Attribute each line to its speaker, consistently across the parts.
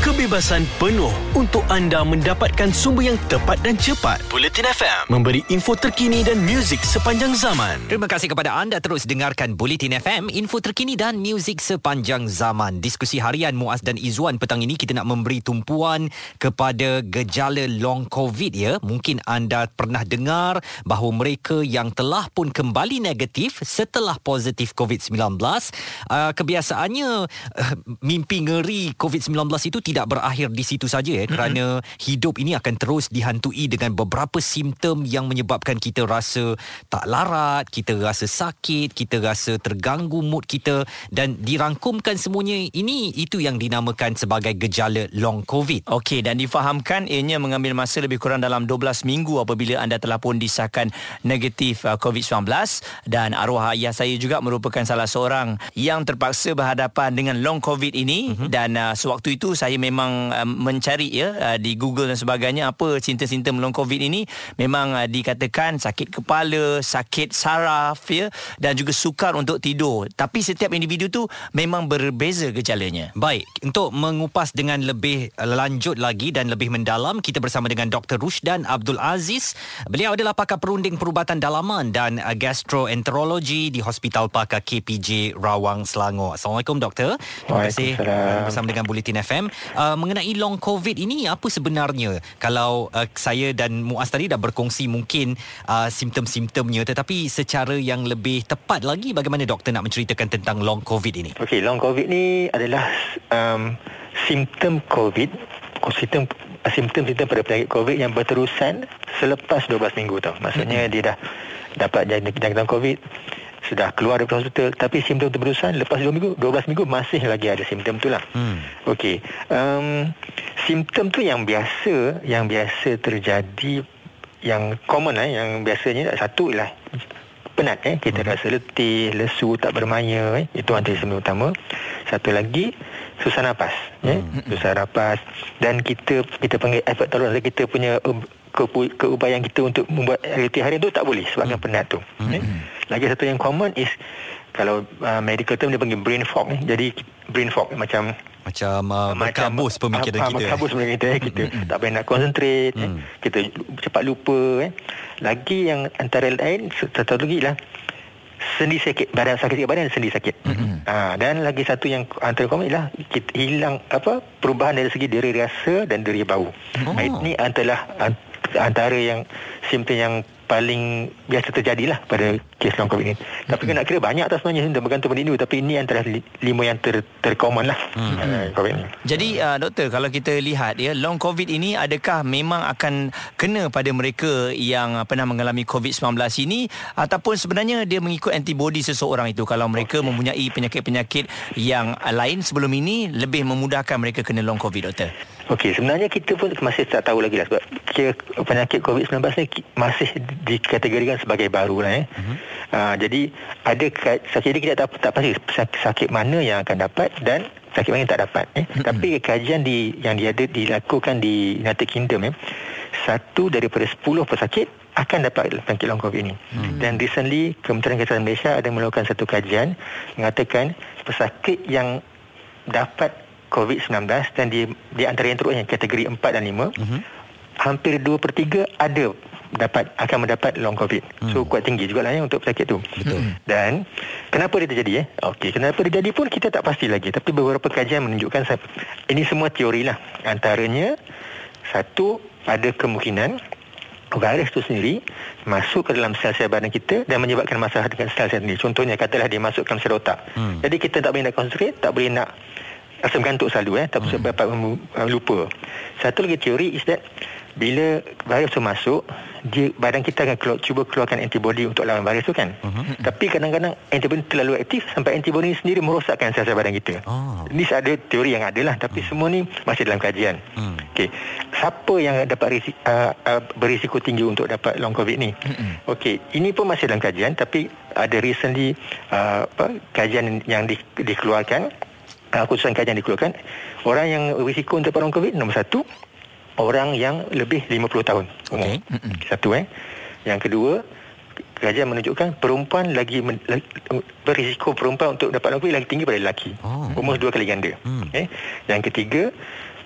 Speaker 1: kebebasan penuh untuk anda mendapatkan sumber yang tepat dan cepat. Bulletin FM memberi info terkini dan muzik sepanjang zaman.
Speaker 2: Terima kasih kepada anda terus dengarkan Bulletin FM, info terkini dan muzik sepanjang zaman. Diskusi harian Muaz dan Izwan petang ini kita nak memberi tumpuan kepada gejala long COVID ya. Mungkin anda pernah dengar bahawa mereka yang telah pun kembali negatif setelah positif COVID-19, uh, kebiasaannya uh, mimpi ngeri COVID-19 itu tidak berakhir di situ saja ya kerana mm-hmm. hidup ini akan terus dihantui dengan beberapa simptom yang menyebabkan kita rasa tak larat, kita rasa sakit, kita rasa terganggu mood kita dan dirangkumkan semuanya ini itu yang dinamakan sebagai gejala long covid.
Speaker 3: Okey dan difahamkan ianya mengambil masa lebih kurang dalam 12 minggu apabila anda telah pun disahkan negatif uh, COVID-19 dan arwah ayah saya juga merupakan salah seorang yang terpaksa berhadapan dengan long covid ini mm-hmm. dan uh, sewaktu itu saya memang uh, mencari ya uh, di Google dan sebagainya apa simptom-simptom long covid ini memang uh, dikatakan sakit kepala, sakit saraf ya dan juga sukar untuk tidur. Tapi setiap individu tu memang berbeza gejalanya.
Speaker 2: Baik, untuk mengupas dengan lebih lanjut lagi dan lebih mendalam kita bersama dengan Dr. Rushdan Abdul Aziz. Beliau adalah pakar perunding perubatan dalaman dan uh, gastroenterologi di Hospital Pakar KPJ Rawang Selangor. Assalamualaikum doktor. Terima kasih bersama dengan Bulletin FM uh, mengenai long covid ini apa sebenarnya? Kalau uh, saya dan Muaz tadi dah berkongsi mungkin uh, simptom-simptomnya tetapi secara yang lebih tepat lagi bagaimana doktor nak menceritakan tentang long covid ini?
Speaker 4: Okey long covid ni adalah um, simptom covid simptom simptom-simptom pada penyakit covid yang berterusan selepas 12 minggu tau. Maksudnya mm-hmm. dia dah dapat jangkitan covid sudah keluar dari hospital tapi simptom itu berusan lepas 2 minggu 12 minggu masih lagi ada simptom tu lah hmm. okey um, simptom tu yang biasa yang biasa terjadi yang common eh yang biasanya satu ialah penat eh kita hmm. rasa letih lesu tak bermaya eh itu antara simptom utama satu lagi susah nafas eh hmm. susah nafas dan kita kita panggil effort tolerance kita punya keupayaan kita untuk membuat aktiviti harian tu tak boleh sebabkan hmm. penat tu hmm. eh? Lagi satu yang common is kalau uh, medical term dia panggil brain fog ni. Jadi brain fog macam
Speaker 2: macam uh, berkabus pemikiran uh, kita.
Speaker 4: Berkabus pemikiran kita. Eh. Kita mm-hmm. tak boleh nak concentrate. Mm. Eh. Kita cepat lupa. Eh. Lagi yang antara lain, satu lagi lah. Sendi sakit. Badan sakit sikit badan, sendi sakit. Mm-hmm. Uh, dan lagi satu yang antara common ialah kita hilang apa perubahan dari segi diri rasa dan diri bau. Oh. Ini antara antara yang simptom yang paling biasa terjadilah pada kes long covid ini. Tapi mm-hmm. nak kira banyak tak sebenarnya dah bergantung pada individu tapi ini antara lima yang ter tercommon lah mm-hmm. covid ini.
Speaker 3: Jadi uh, doktor kalau kita lihat ya long covid ini adakah memang akan kena pada mereka yang pernah mengalami covid-19 ini ataupun sebenarnya dia mengikut antibody seseorang itu kalau mereka okay. mempunyai penyakit-penyakit yang lain sebelum ini lebih memudahkan mereka kena long covid doktor.
Speaker 4: Okey, sebenarnya kita pun masih tak tahu lagi lah sebab penyakit COVID-19 ni masih dikategorikan sebagai baru lah eh. Uh-huh. Uh, jadi ada sakit kita tak, tak pasti sakit mana yang akan dapat dan sakit mana yang tak dapat eh. Uh-huh. Tapi kajian di yang dia ada dilakukan di United Kingdom eh satu daripada sepuluh pesakit akan dapat penyakit long covid ini. Hmm. Dan recently Kementerian Kesihatan Malaysia ada melakukan satu kajian mengatakan pesakit yang dapat COVID-19 dan di di antara yang teruk yang kategori 4 dan 5 uh-huh. hampir 2 per 3 ada dapat akan mendapat long covid. Hmm. So kuat tinggi jugalah ya untuk pesakit tu. Betul. Hmm. Dan kenapa dia terjadi eh? Okey, kenapa dia terjadi pun kita tak pasti lagi tapi beberapa kajian menunjukkan ini semua teori lah. Antaranya satu ada kemungkinan virus itu sendiri masuk ke dalam sel-sel badan kita dan menyebabkan masalah dengan sel-sel sendiri. Contohnya katalah dia masuk ke dalam sel otak. Hmm. Jadi kita tak boleh nak concentrate, tak boleh nak rasa mengantuk selalu eh tak hmm. dapat lupa satu lagi teori is that bila virus tu masuk dia, badan kita akan keluar, cuba keluarkan antibody untuk lawan virus tu kan uh-huh. tapi kadang-kadang antibody terlalu aktif sampai antibody sendiri merosakkan sel-sel badan kita oh. ini ada teori yang ada lah tapi uh semua ni masih dalam kajian uh okay. siapa yang dapat risiko, uh, uh, berisiko tinggi untuk dapat long covid ni uh okay. ini pun masih dalam kajian tapi ada recently uh, apa, kajian yang di, dikeluarkan uh, keputusan kajian dikeluarkan orang yang risiko untuk orang COVID nombor satu orang yang lebih 50 tahun umur okay. satu eh yang kedua kajian menunjukkan perempuan lagi, men, lagi berisiko perempuan untuk dapat COVID lagi tinggi pada lelaki oh. umur dua kali ganda hmm. okay. yang ketiga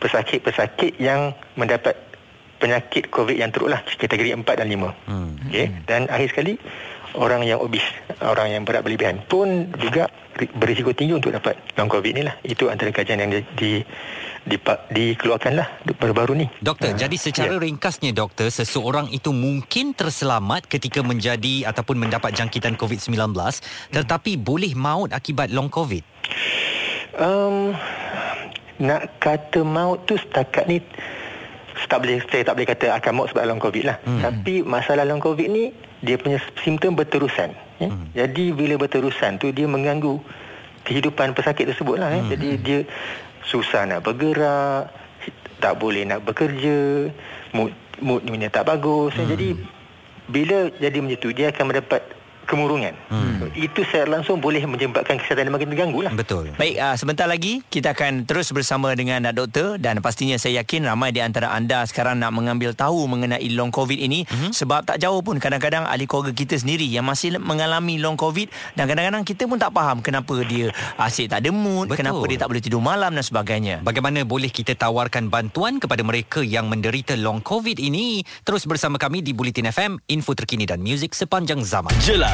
Speaker 4: pesakit-pesakit yang mendapat penyakit COVID yang teruk lah kategori 4 dan 5. Hmm. Okay. Dan akhir sekali orang yang obes, orang yang berat berlebihan pun juga berisiko tinggi untuk dapat long COVID ni lah. Itu antara kajian yang di, di, di dikeluarkan lah baru-baru ni.
Speaker 2: Doktor, uh, jadi secara yeah. ringkasnya doktor, seseorang itu mungkin terselamat ketika menjadi ataupun mendapat jangkitan COVID-19 tetapi boleh maut akibat long COVID?
Speaker 4: Um, nak kata maut tu setakat ni tak boleh saya tak boleh kata akan maut sebab long covid lah hmm. tapi masalah long covid ni dia punya simptom berterusan ya? hmm. jadi bila berterusan tu dia mengganggu kehidupan pesakit tersebut lah ya? hmm. jadi dia susah nak bergerak tak boleh nak bekerja mood moodnya tak bagus ya? hmm. jadi bila jadi macam tu dia akan mendapat kemurungan. Hmm. Itu secara langsung boleh menyebabkan kesihatan makin terganggu lah.
Speaker 3: Betul. Baik, uh, sebentar lagi kita akan terus bersama dengan uh, doktor dan pastinya saya yakin ramai di antara anda sekarang nak mengambil tahu mengenai long covid ini hmm. sebab tak jauh pun kadang-kadang ahli keluarga kita sendiri yang masih mengalami long covid dan kadang-kadang kita pun tak faham kenapa dia asyik tak ada mood, Betul. kenapa dia tak boleh tidur malam dan sebagainya.
Speaker 2: Bagaimana boleh kita tawarkan bantuan kepada mereka yang menderita long covid ini? Terus bersama kami di Bulletin FM, info terkini dan muzik sepanjang zaman.
Speaker 1: Jelas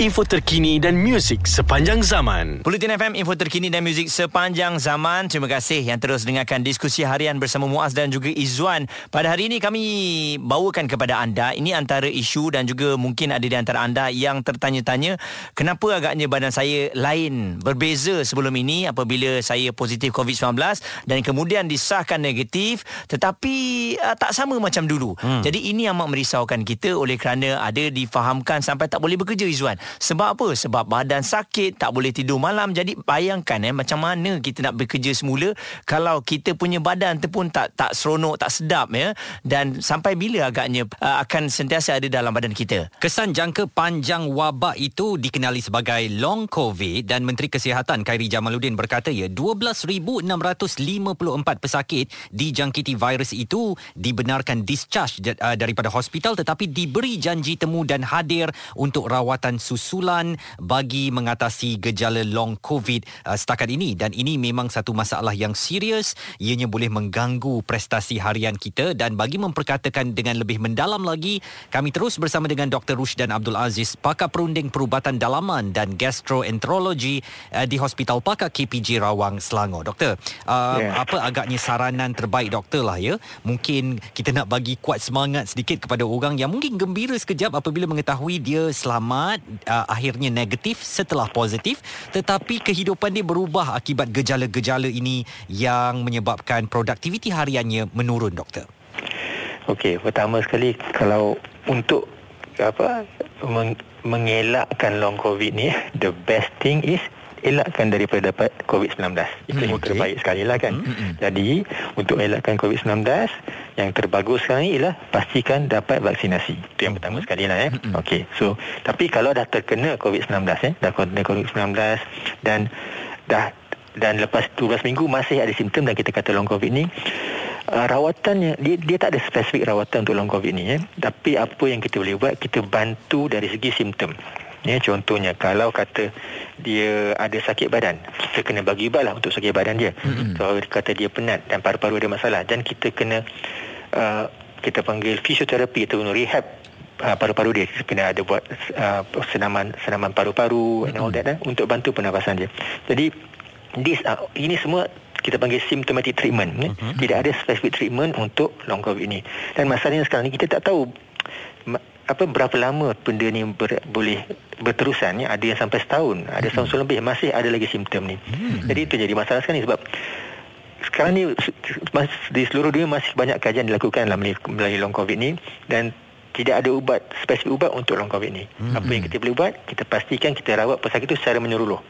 Speaker 1: info terkini dan muzik sepanjang zaman.
Speaker 3: Bulletin FM, info terkini dan muzik sepanjang zaman. Terima kasih yang terus dengarkan diskusi harian bersama Muaz dan juga Izzuan. Pada hari ini kami bawakan kepada anda, ini antara isu dan juga mungkin ada di antara anda yang tertanya-tanya, kenapa agaknya badan saya lain, berbeza sebelum ini apabila saya positif COVID-19 dan kemudian disahkan negatif tetapi uh, tak sama macam dulu. Hmm. Jadi ini amat merisaukan kita oleh kerana ada difahamkan sampai tak boleh bekerja Izzuan. Sebab apa? Sebab badan sakit, tak boleh tidur malam. Jadi bayangkan eh macam mana kita nak bekerja semula kalau kita punya badan tu pun tak tak seronok, tak sedap ya. Dan sampai bila agaknya uh, akan sentiasa ada dalam badan kita.
Speaker 2: Kesan jangka panjang wabak itu dikenali sebagai long covid dan Menteri Kesihatan Khairi Jamaluddin berkata ya 12,654 pesakit dijangkiti virus itu dibenarkan discharge uh, daripada hospital tetapi diberi janji temu dan hadir untuk rawatan susulan bagi mengatasi gejala long covid uh, setakat ini dan ini memang satu masalah yang serius ianya boleh mengganggu prestasi harian kita dan bagi memperkatakan dengan lebih mendalam lagi kami terus bersama dengan Dr. Rushdan Abdul Aziz pakar perunding perubatan dalaman dan gastroenterologi uh, di Hospital Pakar KPJ Rawang Selangor doktor uh, yeah. apa agaknya saranan terbaik doktor lah ya mungkin kita nak bagi kuat semangat sedikit kepada orang yang mungkin gembira sekejap apabila mengetahui dia selamat uh, akhirnya negatif setelah positif tetapi kehidupan dia berubah akibat gejala-gejala ini yang menyebabkan produktiviti hariannya menurun doktor.
Speaker 4: Okey, pertama sekali kalau untuk apa meng- mengelakkan long covid ni the best thing is elakkan daripada dapat COVID-19. Itu hmm, yang okay. terbaik sekali lah kan. Hmm, hmm. Jadi, untuk elakkan COVID-19, yang terbagus sekarang ni ialah pastikan dapat vaksinasi. Itu yang pertama hmm. sekali lah eh. Hmm. Okey, so, tapi kalau dah terkena COVID-19 eh, dah terkena COVID-19 dan dah dan lepas 12 minggu masih ada simptom dan kita kata long covid ni uh, rawatannya dia dia tak ada spesifik rawatan untuk long covid ni eh tapi apa yang kita boleh buat kita bantu dari segi simptom Ya, contohnya kalau kata dia ada sakit badan, kita kena bagi ubat lah untuk sakit badan dia. Mm-hmm. Kalau kata dia penat dan paru-paru ada masalah dan kita kena uh, kita panggil fisioterapi atau rehab uh, paru-paru dia. Kita kena ada buat uh, senaman senaman paru-paru mm-hmm. and all that eh, untuk bantu pernafasan dia. Jadi this uh, ini semua kita panggil symptomatic treatment. Mm-hmm. Tidak ada specific treatment untuk long covid ini. Dan masalahnya sekarang ni kita tak tahu apa berapa lama benda ni ber, boleh berterusan ya ada yang sampai setahun ada hmm. setahun lebih masih ada lagi simptom ni hmm. jadi itu jadi masalah sekarang ni sebab sekarang ni di seluruh dunia masih banyak kajian dilakukan dalam melalui long covid ni dan tidak ada ubat spesifik ubat untuk long covid ni hmm. apa yang kita boleh buat kita pastikan kita rawat pesakit itu secara menyeluruh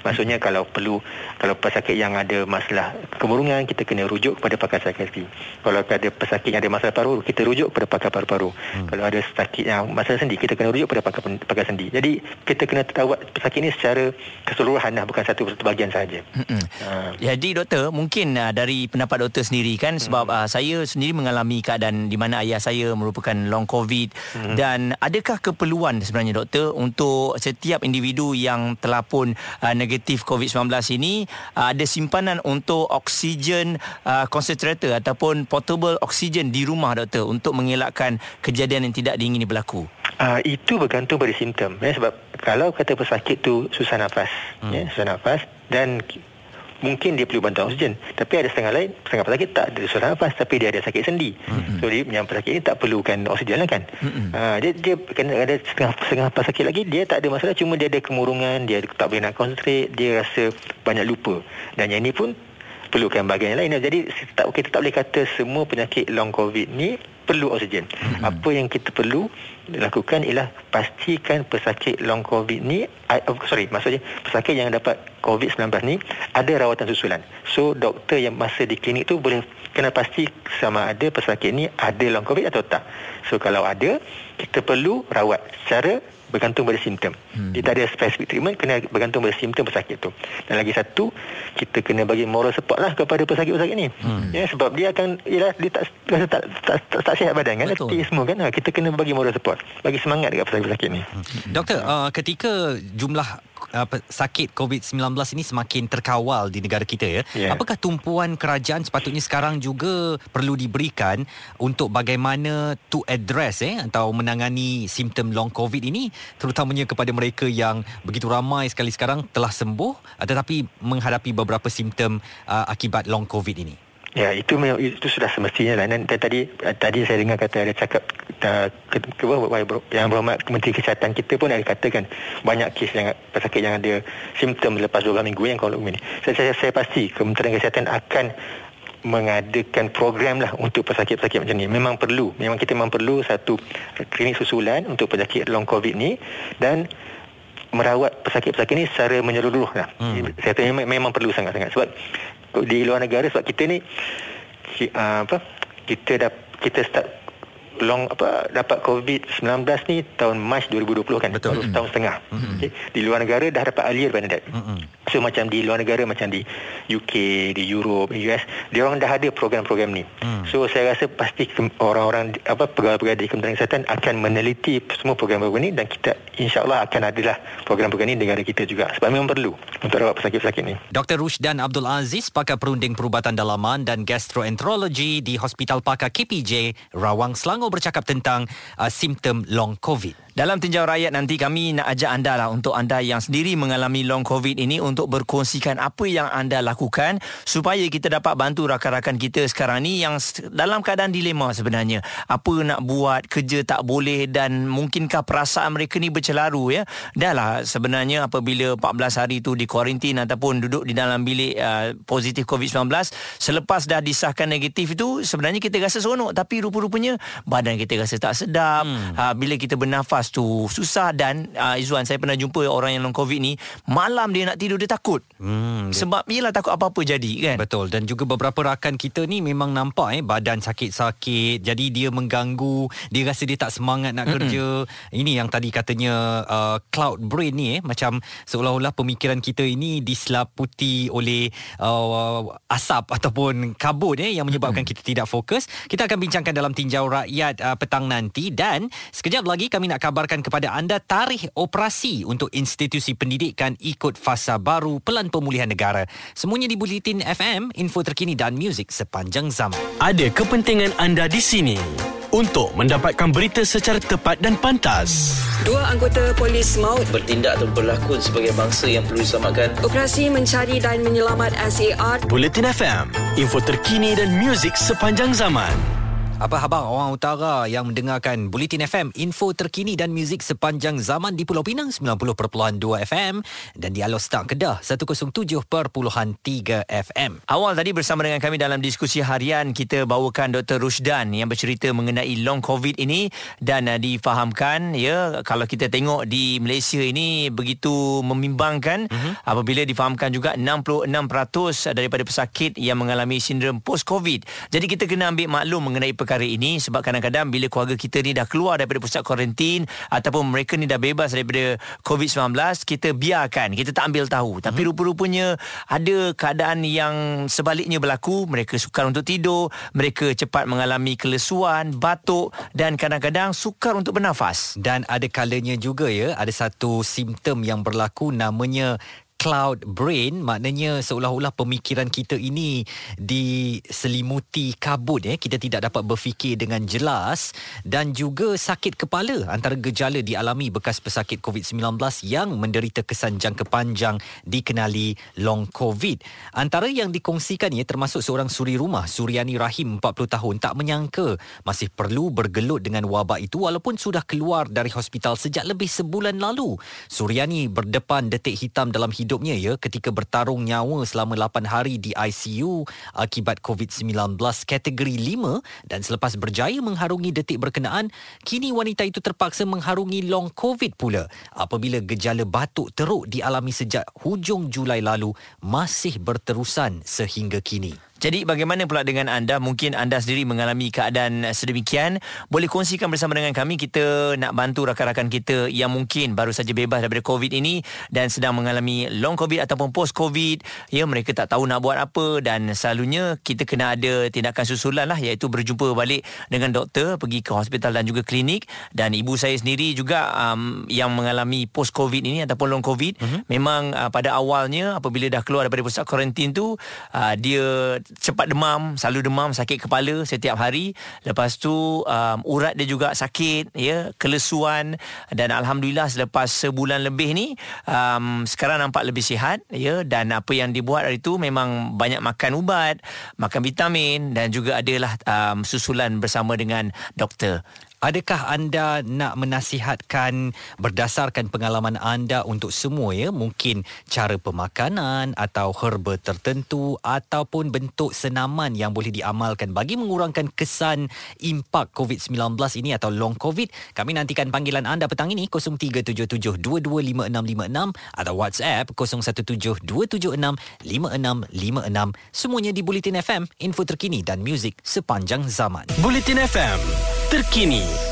Speaker 4: Maksudnya kalau perlu kalau pesakit yang ada masalah kemurungan kita kena rujuk kepada pakar psikiatri. Kalau ada pesakit yang ada masalah paru kita rujuk kepada pakar paru-paru. Hmm. Kalau ada sakit yang masalah sendi kita kena rujuk kepada pakar pakar sendi. Jadi kita kena rawat pesakit ini secara keseluruhan lah bukan satu satu bahagian sahaja. Hmm.
Speaker 3: Ha. Jadi doktor mungkin uh, dari pendapat doktor sendiri kan sebab hmm. uh, saya sendiri mengalami keadaan di mana ayah saya merupakan long covid COVID hmm. dan adakah keperluan sebenarnya doktor untuk setiap individu yang telah pun uh, negatif COVID-19 ini uh, ada simpanan untuk oksigen uh, concentrator ataupun portable oksigen di rumah doktor untuk mengelakkan kejadian yang tidak diingini berlaku?
Speaker 4: Uh, itu bergantung pada simptom ya sebab kalau kata pesakit tu susah nafas hmm. ya susah nafas dan mungkin dia perlu bantuan oksigen. Tapi ada setengah lain setengah pesakit tak ada susah nafas tapi dia ada sakit sendi. Hmm. so dia yang pesakit ni tak perlukan oksigen lah kan? Hmm. uh, dia dia kena ada setengah setengah pesakit lagi dia tak ada masalah. Cuma dia ada kemurungan dia tak boleh nak konsentrate dia rasa banyak lupa. Dan yang ni pun perlukan bahagian yang lain. Jadi tak, kita tak boleh kata semua penyakit long covid ni perlu oksigen. Hmm. apa yang kita perlu lakukan ialah pastikan pesakit long covid ni uh, sorry maksudnya pesakit yang dapat covid-19 ni ada rawatan susulan. So doktor yang masa di klinik tu boleh kena pasti sama ada pesakit ni ada long covid atau tak. So kalau ada kita perlu rawat secara bergantung pada simptom. Hmm. Dia tak ada specific treatment kena bergantung pada simptom pesakit tu. Dan lagi satu, kita kena bagi moral support lah kepada pesakit-pesakit ni. Hmm. Ya sebab dia akan ialah dia tak rasa tak, tak, tak, tak sihat badan kan, letih semua kan. Ha, kita kena bagi moral support, bagi semangat dekat pesakit-pesakit ni. Hmm.
Speaker 2: Doktor, uh, ketika jumlah uh, sakit COVID-19 ini semakin terkawal di negara kita ya. Yeah. Apakah tumpuan kerajaan sepatutnya sekarang juga perlu diberikan untuk bagaimana to address eh atau menangani simptom long COVID ini terutamanya kepada mereka yang begitu ramai sekali sekarang telah sembuh tetapi menghadapi beberapa simptom uh, akibat long COVID ini.
Speaker 4: Ya itu itu sudah semestinya lah. Dan tadi tadi saya dengar kata ada cakap yang berhormat Menteri Kesihatan kita pun ada katakan banyak kes yang pesakit yang ada simptom lepas 12 minggu yang kalau ini. Saya, saya saya pasti Kementerian Kesihatan akan mengadakan program lah untuk pesakit-pesakit macam ni. Memang perlu. Memang kita memang perlu satu klinik susulan untuk pesakit long covid ni dan merawat pesakit-pesakit ni secara menyeluruh lah. Hmm. Saya kata memang, memang perlu sangat-sangat sebab di luar negara sebab kita ni uh, apa kita dah kita start long apa dapat covid-19 ni tahun Mac 2020 kan
Speaker 2: Betul.
Speaker 4: baru setahun setengah mm-hmm. okay. di luar negara dah dapat earlier daripada that mm-hmm. so macam di luar negara macam di UK di Europe di US dia orang dah ada program-program ni mm. so saya rasa pasti orang-orang apa pegawai-pegawai di Kementerian Kesihatan akan meneliti semua program-program ni dan kita insyaAllah akan adalah program-program ni di negara kita juga sebab memang perlu untuk rawat pesakit-pesakit ni
Speaker 2: Dr. Rushdan Abdul Aziz pakar perunding perubatan dalaman dan gastroenterologi di Hospital Pakar KPJ Rawang Selangor bercakap tentang uh, simptom long COVID.
Speaker 3: Dalam tinjau rakyat nanti kami nak ajak anda lah untuk anda yang sendiri mengalami long covid ini untuk berkongsikan apa yang anda lakukan supaya kita dapat bantu rakan-rakan kita sekarang ni yang dalam keadaan dilema sebenarnya. Apa nak buat, kerja tak boleh dan mungkinkah perasaan mereka ni bercelaru ya. Dah lah sebenarnya apabila 14 hari tu di kuarantin ataupun duduk di dalam bilik uh, positif covid-19 selepas dah disahkan negatif itu sebenarnya kita rasa seronok tapi rupa-rupanya badan kita rasa tak sedap. Hmm. Uh, bila kita bernafas tu susah dan uh, Izzuan saya pernah jumpa orang yang long covid ni malam dia nak tidur dia takut. Hmm, Sebab ialah takut apa-apa jadi kan.
Speaker 2: Betul dan juga beberapa rakan kita ni memang nampak eh badan sakit-sakit jadi dia mengganggu dia rasa dia tak semangat nak Mm-mm. kerja. Ini yang tadi katanya uh, cloud brain ni eh macam seolah-olah pemikiran kita ini diselaputi oleh uh, asap ataupun kabut eh yang menyebabkan Mm-mm. kita tidak fokus. Kita akan bincangkan dalam tinjau rakyat uh, petang nanti dan sekejap lagi kami nak kabarkan kepada anda tarikh operasi untuk institusi pendidikan ikut fasa baru Pelan Pemulihan Negara. Semuanya di Bulletin FM, info terkini dan muzik sepanjang zaman.
Speaker 1: Ada kepentingan anda di sini untuk mendapatkan berita secara tepat dan pantas.
Speaker 5: Dua anggota polis maut
Speaker 6: bertindak atau berlakon sebagai bangsa yang perlu diselamatkan.
Speaker 5: Operasi mencari dan menyelamat SAR.
Speaker 1: Bulletin FM, info terkini dan muzik sepanjang zaman.
Speaker 2: Apa khabar orang utara yang mendengarkan Bulletin FM, info terkini dan muzik sepanjang zaman di Pulau Pinang 90.2 FM dan di Alostar Kedah 107.3 FM.
Speaker 3: Awal tadi bersama dengan kami dalam diskusi harian kita bawakan Dr. Rushdan yang bercerita mengenai long covid ini dan uh, difahamkan ya kalau kita tengok di Malaysia ini begitu membimbangkan uh-huh. apabila difahamkan juga 66% daripada pesakit yang mengalami sindrom post covid. Jadi kita kena ambil maklum mengenai perkara perkara ini sebab kadang-kadang bila keluarga kita ni dah keluar daripada pusat kuarantin ataupun mereka ni dah bebas daripada COVID-19 kita biarkan. Kita tak ambil tahu. Tapi hmm. rupa-rupanya ada keadaan yang sebaliknya berlaku. Mereka sukar untuk tidur mereka cepat mengalami kelesuan batuk dan kadang-kadang sukar untuk bernafas.
Speaker 2: Dan ada kalanya juga ya ada satu simptom yang berlaku namanya cloud brain maknanya seolah-olah pemikiran kita ini diselimuti kabut eh. Kita tidak dapat berfikir dengan jelas dan juga sakit kepala antara gejala dialami bekas pesakit COVID-19 yang menderita kesan jangka panjang dikenali long covid. Antara yang dikongsikan ya termasuk seorang suri rumah Suryani Rahim 40 tahun tak menyangka masih perlu bergelut dengan wabak itu walaupun sudah keluar dari hospital sejak lebih sebulan lalu. Suryani berdepan detik hitam dalam hidup hidupnya ya ketika bertarung nyawa selama 8 hari di ICU akibat COVID-19 kategori 5 dan selepas berjaya mengharungi detik berkenaan kini wanita itu terpaksa mengharungi long COVID pula apabila gejala batuk teruk dialami sejak hujung Julai lalu masih berterusan sehingga kini.
Speaker 3: Jadi bagaimana pula dengan anda? Mungkin anda sendiri mengalami keadaan sedemikian. Boleh kongsikan bersama dengan kami. Kita nak bantu rakan-rakan kita yang mungkin baru saja bebas daripada COVID ini dan sedang mengalami long COVID ataupun post COVID. Ya, mereka tak tahu nak buat apa dan selalunya kita kena ada tindakan susulan lah iaitu berjumpa balik dengan doktor, pergi ke hospital dan juga klinik. Dan ibu saya sendiri juga um, yang mengalami post COVID ini ataupun long COVID. Uh-huh. Memang uh, pada awalnya apabila dah keluar daripada pusat kuarantin tu, uh, dia cepat demam, selalu demam, sakit kepala setiap hari. Lepas tu um, urat dia juga sakit, ya, kelesuan dan alhamdulillah selepas sebulan lebih ni um, sekarang nampak lebih sihat, ya, dan apa yang dibuat hari itu memang banyak makan ubat, makan vitamin dan juga adalah um, susulan bersama dengan doktor.
Speaker 2: Adakah anda nak menasihatkan berdasarkan pengalaman anda untuk semua ya? Mungkin cara pemakanan atau herba tertentu ataupun bentuk senaman yang boleh diamalkan bagi mengurangkan kesan impak COVID-19 ini atau long COVID kami nantikan panggilan anda petang ini 0377225656 atau WhatsApp 0172765656 semuanya di Bulletin FM info terkini dan muzik sepanjang zaman.
Speaker 1: Bulletin FM terkini,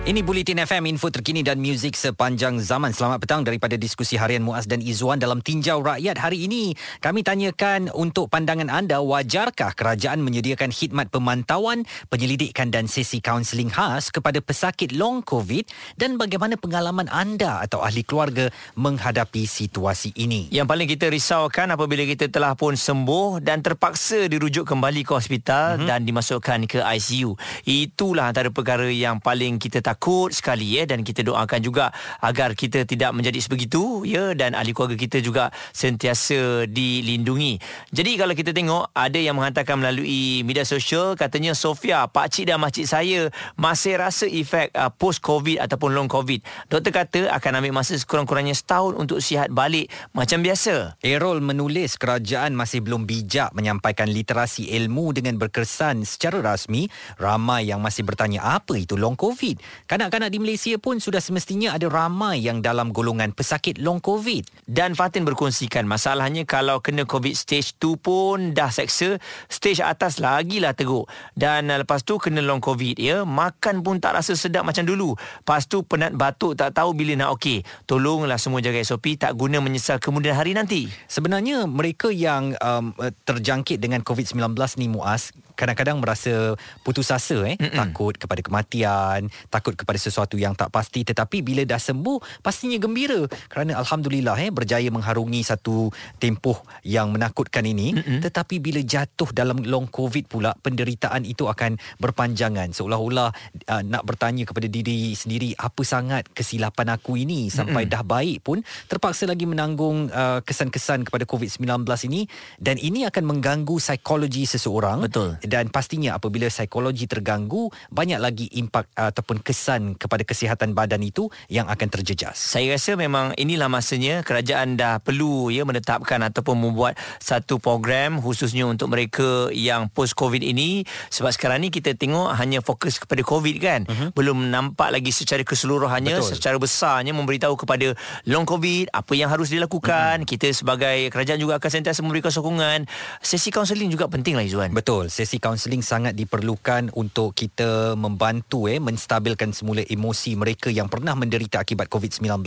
Speaker 2: Ini Bulletin FM, info terkini dan muzik sepanjang zaman. Selamat petang daripada diskusi harian Muaz dan Izzuan dalam Tinjau Rakyat hari ini. Kami tanyakan untuk pandangan anda, wajarkah kerajaan menyediakan khidmat pemantauan, penyelidikan dan sesi kaunseling khas kepada pesakit long COVID dan bagaimana pengalaman anda atau ahli keluarga menghadapi situasi ini?
Speaker 3: Yang paling kita risaukan apabila kita telah pun sembuh dan terpaksa dirujuk kembali ke hospital mm-hmm. dan dimasukkan ke ICU. Itulah antara perkara yang paling kita takut sekali ya dan kita doakan juga agar kita tidak menjadi sebegitu ya dan ahli keluarga kita juga sentiasa dilindungi. Jadi kalau kita tengok ada yang menghantarkan melalui media sosial katanya Sofia, pak cik dan makcik saya masih rasa efek uh, post covid ataupun long covid. Doktor kata akan ambil masa sekurang-kurangnya setahun untuk sihat balik macam biasa.
Speaker 2: Errol menulis kerajaan masih belum bijak menyampaikan literasi ilmu dengan berkesan secara rasmi. Ramai yang masih bertanya apa itu long covid. Kanak-kanak di Malaysia pun sudah semestinya ada ramai yang dalam golongan pesakit long COVID.
Speaker 3: Dan Fatin berkongsikan masalahnya kalau kena COVID stage 2 pun dah seksa, stage atas lagi lah teruk. Dan uh, lepas tu kena long COVID ya, makan pun tak rasa sedap macam dulu. Lepas tu penat batuk tak tahu bila nak okey. Tolonglah semua jaga SOP tak guna menyesal kemudian hari nanti.
Speaker 2: Sebenarnya mereka yang um, terjangkit dengan COVID-19 ni Muaz kadang-kadang merasa putus asa eh. Mm-mm. takut kepada kematian takut kepada sesuatu yang tak pasti. Tetapi bila dah sembuh pastinya gembira. Kerana alhamdulillah eh berjaya mengharungi satu tempoh yang menakutkan ini. Mm-mm. tetapi bila jatuh dalam long covid pula penderitaan itu akan berpanjangan. Seolah-olah uh, nak bertanya kepada diri sendiri apa sangat kesilapan aku ini? Sampai Mm-mm. dah baik pun terpaksa lagi menanggung uh, kesan-kesan kepada covid-19 ini. Dan ini akan mengganggu psikologi seseorang
Speaker 3: betul
Speaker 2: dan pastinya apabila psikologi terganggu banyak lagi impak uh, ataupun kesan kepada kesihatan badan itu yang akan terjejas.
Speaker 3: Saya rasa memang inilah masanya kerajaan dah perlu ya menetapkan ataupun membuat satu program khususnya untuk mereka yang post covid ini sebab sekarang ni kita tengok hanya fokus kepada covid kan uh-huh. belum nampak lagi secara keseluruhannya Betul. secara besarnya memberitahu kepada long covid apa yang harus dilakukan uh-huh. kita sebagai kerajaan juga akan sentiasa memberikan sokongan sesi kaunseling juga penting lah Izzuan
Speaker 2: Betul sesi kaunseling sangat diperlukan untuk kita membantu eh menstabilkan semula emosi mereka yang pernah menderita akibat covid-19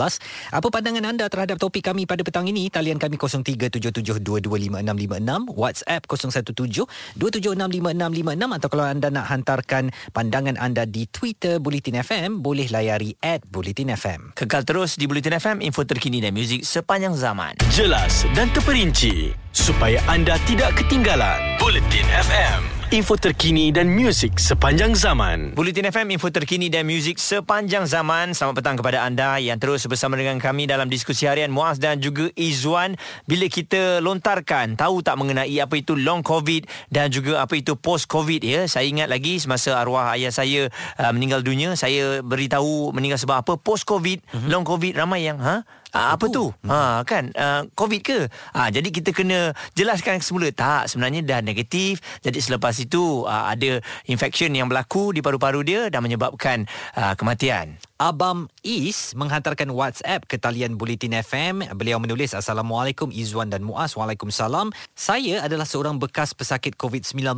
Speaker 2: apa pandangan anda terhadap topik kami pada petang ini talian kami 0377225656 WhatsApp 0172765656 atau kalau anda nak hantarkan pandangan anda di Twitter Bulletin FM boleh layari @bulletin FM.
Speaker 3: Kekal terus di Bulletin FM info terkini dan muzik sepanjang zaman.
Speaker 1: Jelas dan terperinci supaya anda tidak ketinggalan. Bulletin FM info terkini dan muzik sepanjang zaman.
Speaker 3: Bulletin FM, info terkini dan muzik sepanjang zaman. Selamat petang kepada anda yang terus bersama dengan kami dalam diskusi harian Muaz dan juga Izzuan. Bila kita lontarkan, tahu tak mengenai apa itu long COVID dan juga apa itu post COVID ya. Saya ingat lagi semasa arwah ayah saya uh, meninggal dunia, saya beritahu meninggal sebab apa post COVID, mm-hmm. long COVID ramai yang ha Ah, apa tu? Hmm. Ha kan uh, COVID ke? Ha jadi kita kena jelaskan semula tak sebenarnya dah negatif. Jadi selepas itu uh, ada infection yang berlaku di paru-paru dia dan menyebabkan uh, kematian.
Speaker 2: Abam Is menghantarkan WhatsApp ke talian Bulletin FM. Beliau menulis Assalamualaikum Izwan dan Muaz. Waalaikumsalam. Saya adalah seorang bekas pesakit COVID-19.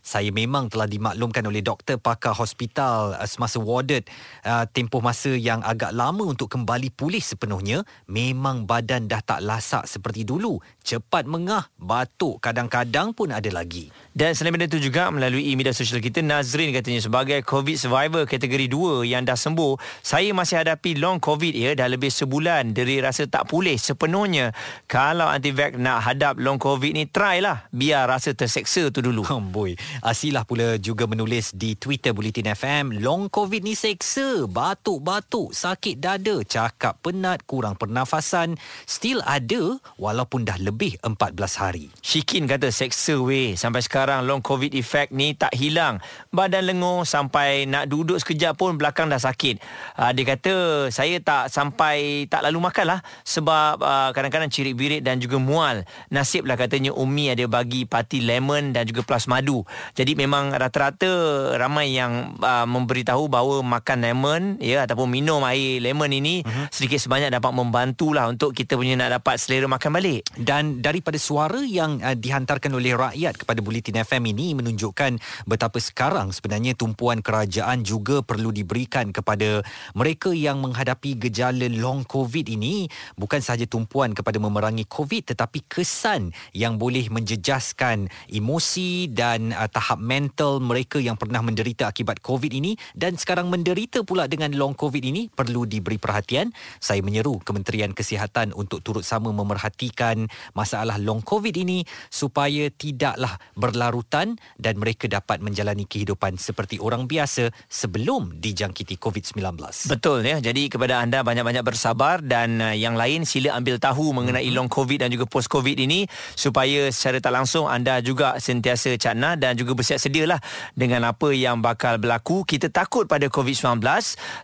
Speaker 2: Saya memang telah dimaklumkan oleh doktor pakar hospital uh, semasa warded uh, tempoh masa yang agak lama untuk kembali pulih sepenuhnya. Memang badan dah tak lasak seperti dulu. Cepat mengah, batuk kadang-kadang pun ada lagi.
Speaker 3: Dan selain benda itu juga melalui media sosial kita Nazrin katanya sebagai COVID survivor kategori 2 yang dah sembuh saya masih hadapi long covid ya dah lebih sebulan dari rasa tak pulih sepenuhnya. Kalau anti-vax nak hadap long covid ni try lah. Biar rasa terseksa tu dulu.
Speaker 2: Boy asilah pula juga menulis di Twitter Bulletin FM long covid ni seksa batuk-batuk sakit dada cakap penat kurang pernafasan still ada walaupun dah lebih 14 hari.
Speaker 3: Shikin kata seksa weh. Sampai sekarang long covid effect ni tak hilang. Badan lengur sampai nak duduk sekejap pun belakang dah sakit uh, dia kata saya tak sampai tak lalu makan lah sebab uh, kadang-kadang cirit birit dan juga mual. Nasib lah katanya Umi ada bagi parti lemon dan juga plus madu. Jadi memang rata-rata ramai yang uh, memberitahu bahawa makan lemon ya ataupun minum air lemon ini uh-huh. sedikit sebanyak dapat membantulah untuk kita punya nak dapat selera makan balik.
Speaker 2: Dan daripada suara yang uh, dihantarkan oleh rakyat kepada Bulletin FM ini menunjukkan betapa sekarang sebenarnya tumpuan kerajaan juga perlu diberikan kepada mereka yang menghadapi gejala long covid ini bukan sahaja tumpuan kepada memerangi covid tetapi kesan yang boleh menjejaskan emosi dan uh, tahap mental mereka yang pernah menderita akibat covid ini. Dan sekarang menderita pula dengan long covid ini perlu diberi perhatian. Saya menyeru Kementerian Kesihatan untuk turut sama memerhatikan masalah long covid ini supaya tidaklah berlarutan dan mereka dapat menjalani kehidupan seperti orang biasa sebelum dijangkiti covid-19
Speaker 3: Betul ya. Jadi kepada anda banyak-banyak bersabar dan uh, yang lain sila ambil tahu mengenai mm-hmm. long covid dan juga post covid ini supaya secara tak langsung anda juga sentiasa cakna dan juga bersiap sedialah dengan apa yang bakal berlaku. Kita takut pada covid-19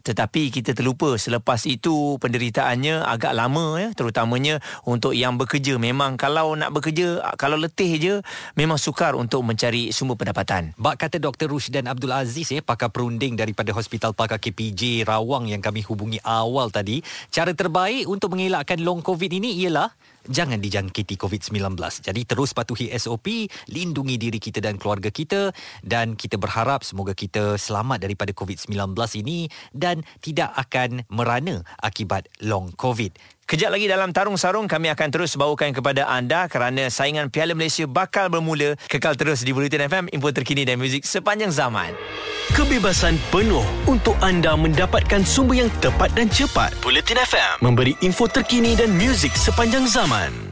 Speaker 3: tetapi kita terlupa selepas itu penderitaannya agak lama ya terutamanya untuk yang bekerja. Memang kalau nak bekerja kalau letih je memang sukar untuk mencari sumber pendapatan.
Speaker 2: Bak kata Dr. Rushdan Abdul Aziz ya pakar perunding daripada Hospital Pakar KPJ Rawang yang kami hubungi awal tadi, cara terbaik untuk mengelakkan long COVID ini ialah jangan dijangkiti COVID-19. Jadi terus patuhi SOP, lindungi diri kita dan keluarga kita dan kita berharap semoga kita selamat daripada COVID-19 ini dan tidak akan merana akibat long COVID.
Speaker 3: Kejap lagi dalam Tarung Sarung kami akan terus bawakan kepada anda kerana saingan Piala Malaysia bakal bermula. Kekal terus di Bulletin FM, info terkini dan muzik sepanjang zaman.
Speaker 1: Kebebasan penuh untuk anda mendapatkan sumber yang tepat dan cepat. Bulletin FM memberi info terkini dan muzik sepanjang zaman. one.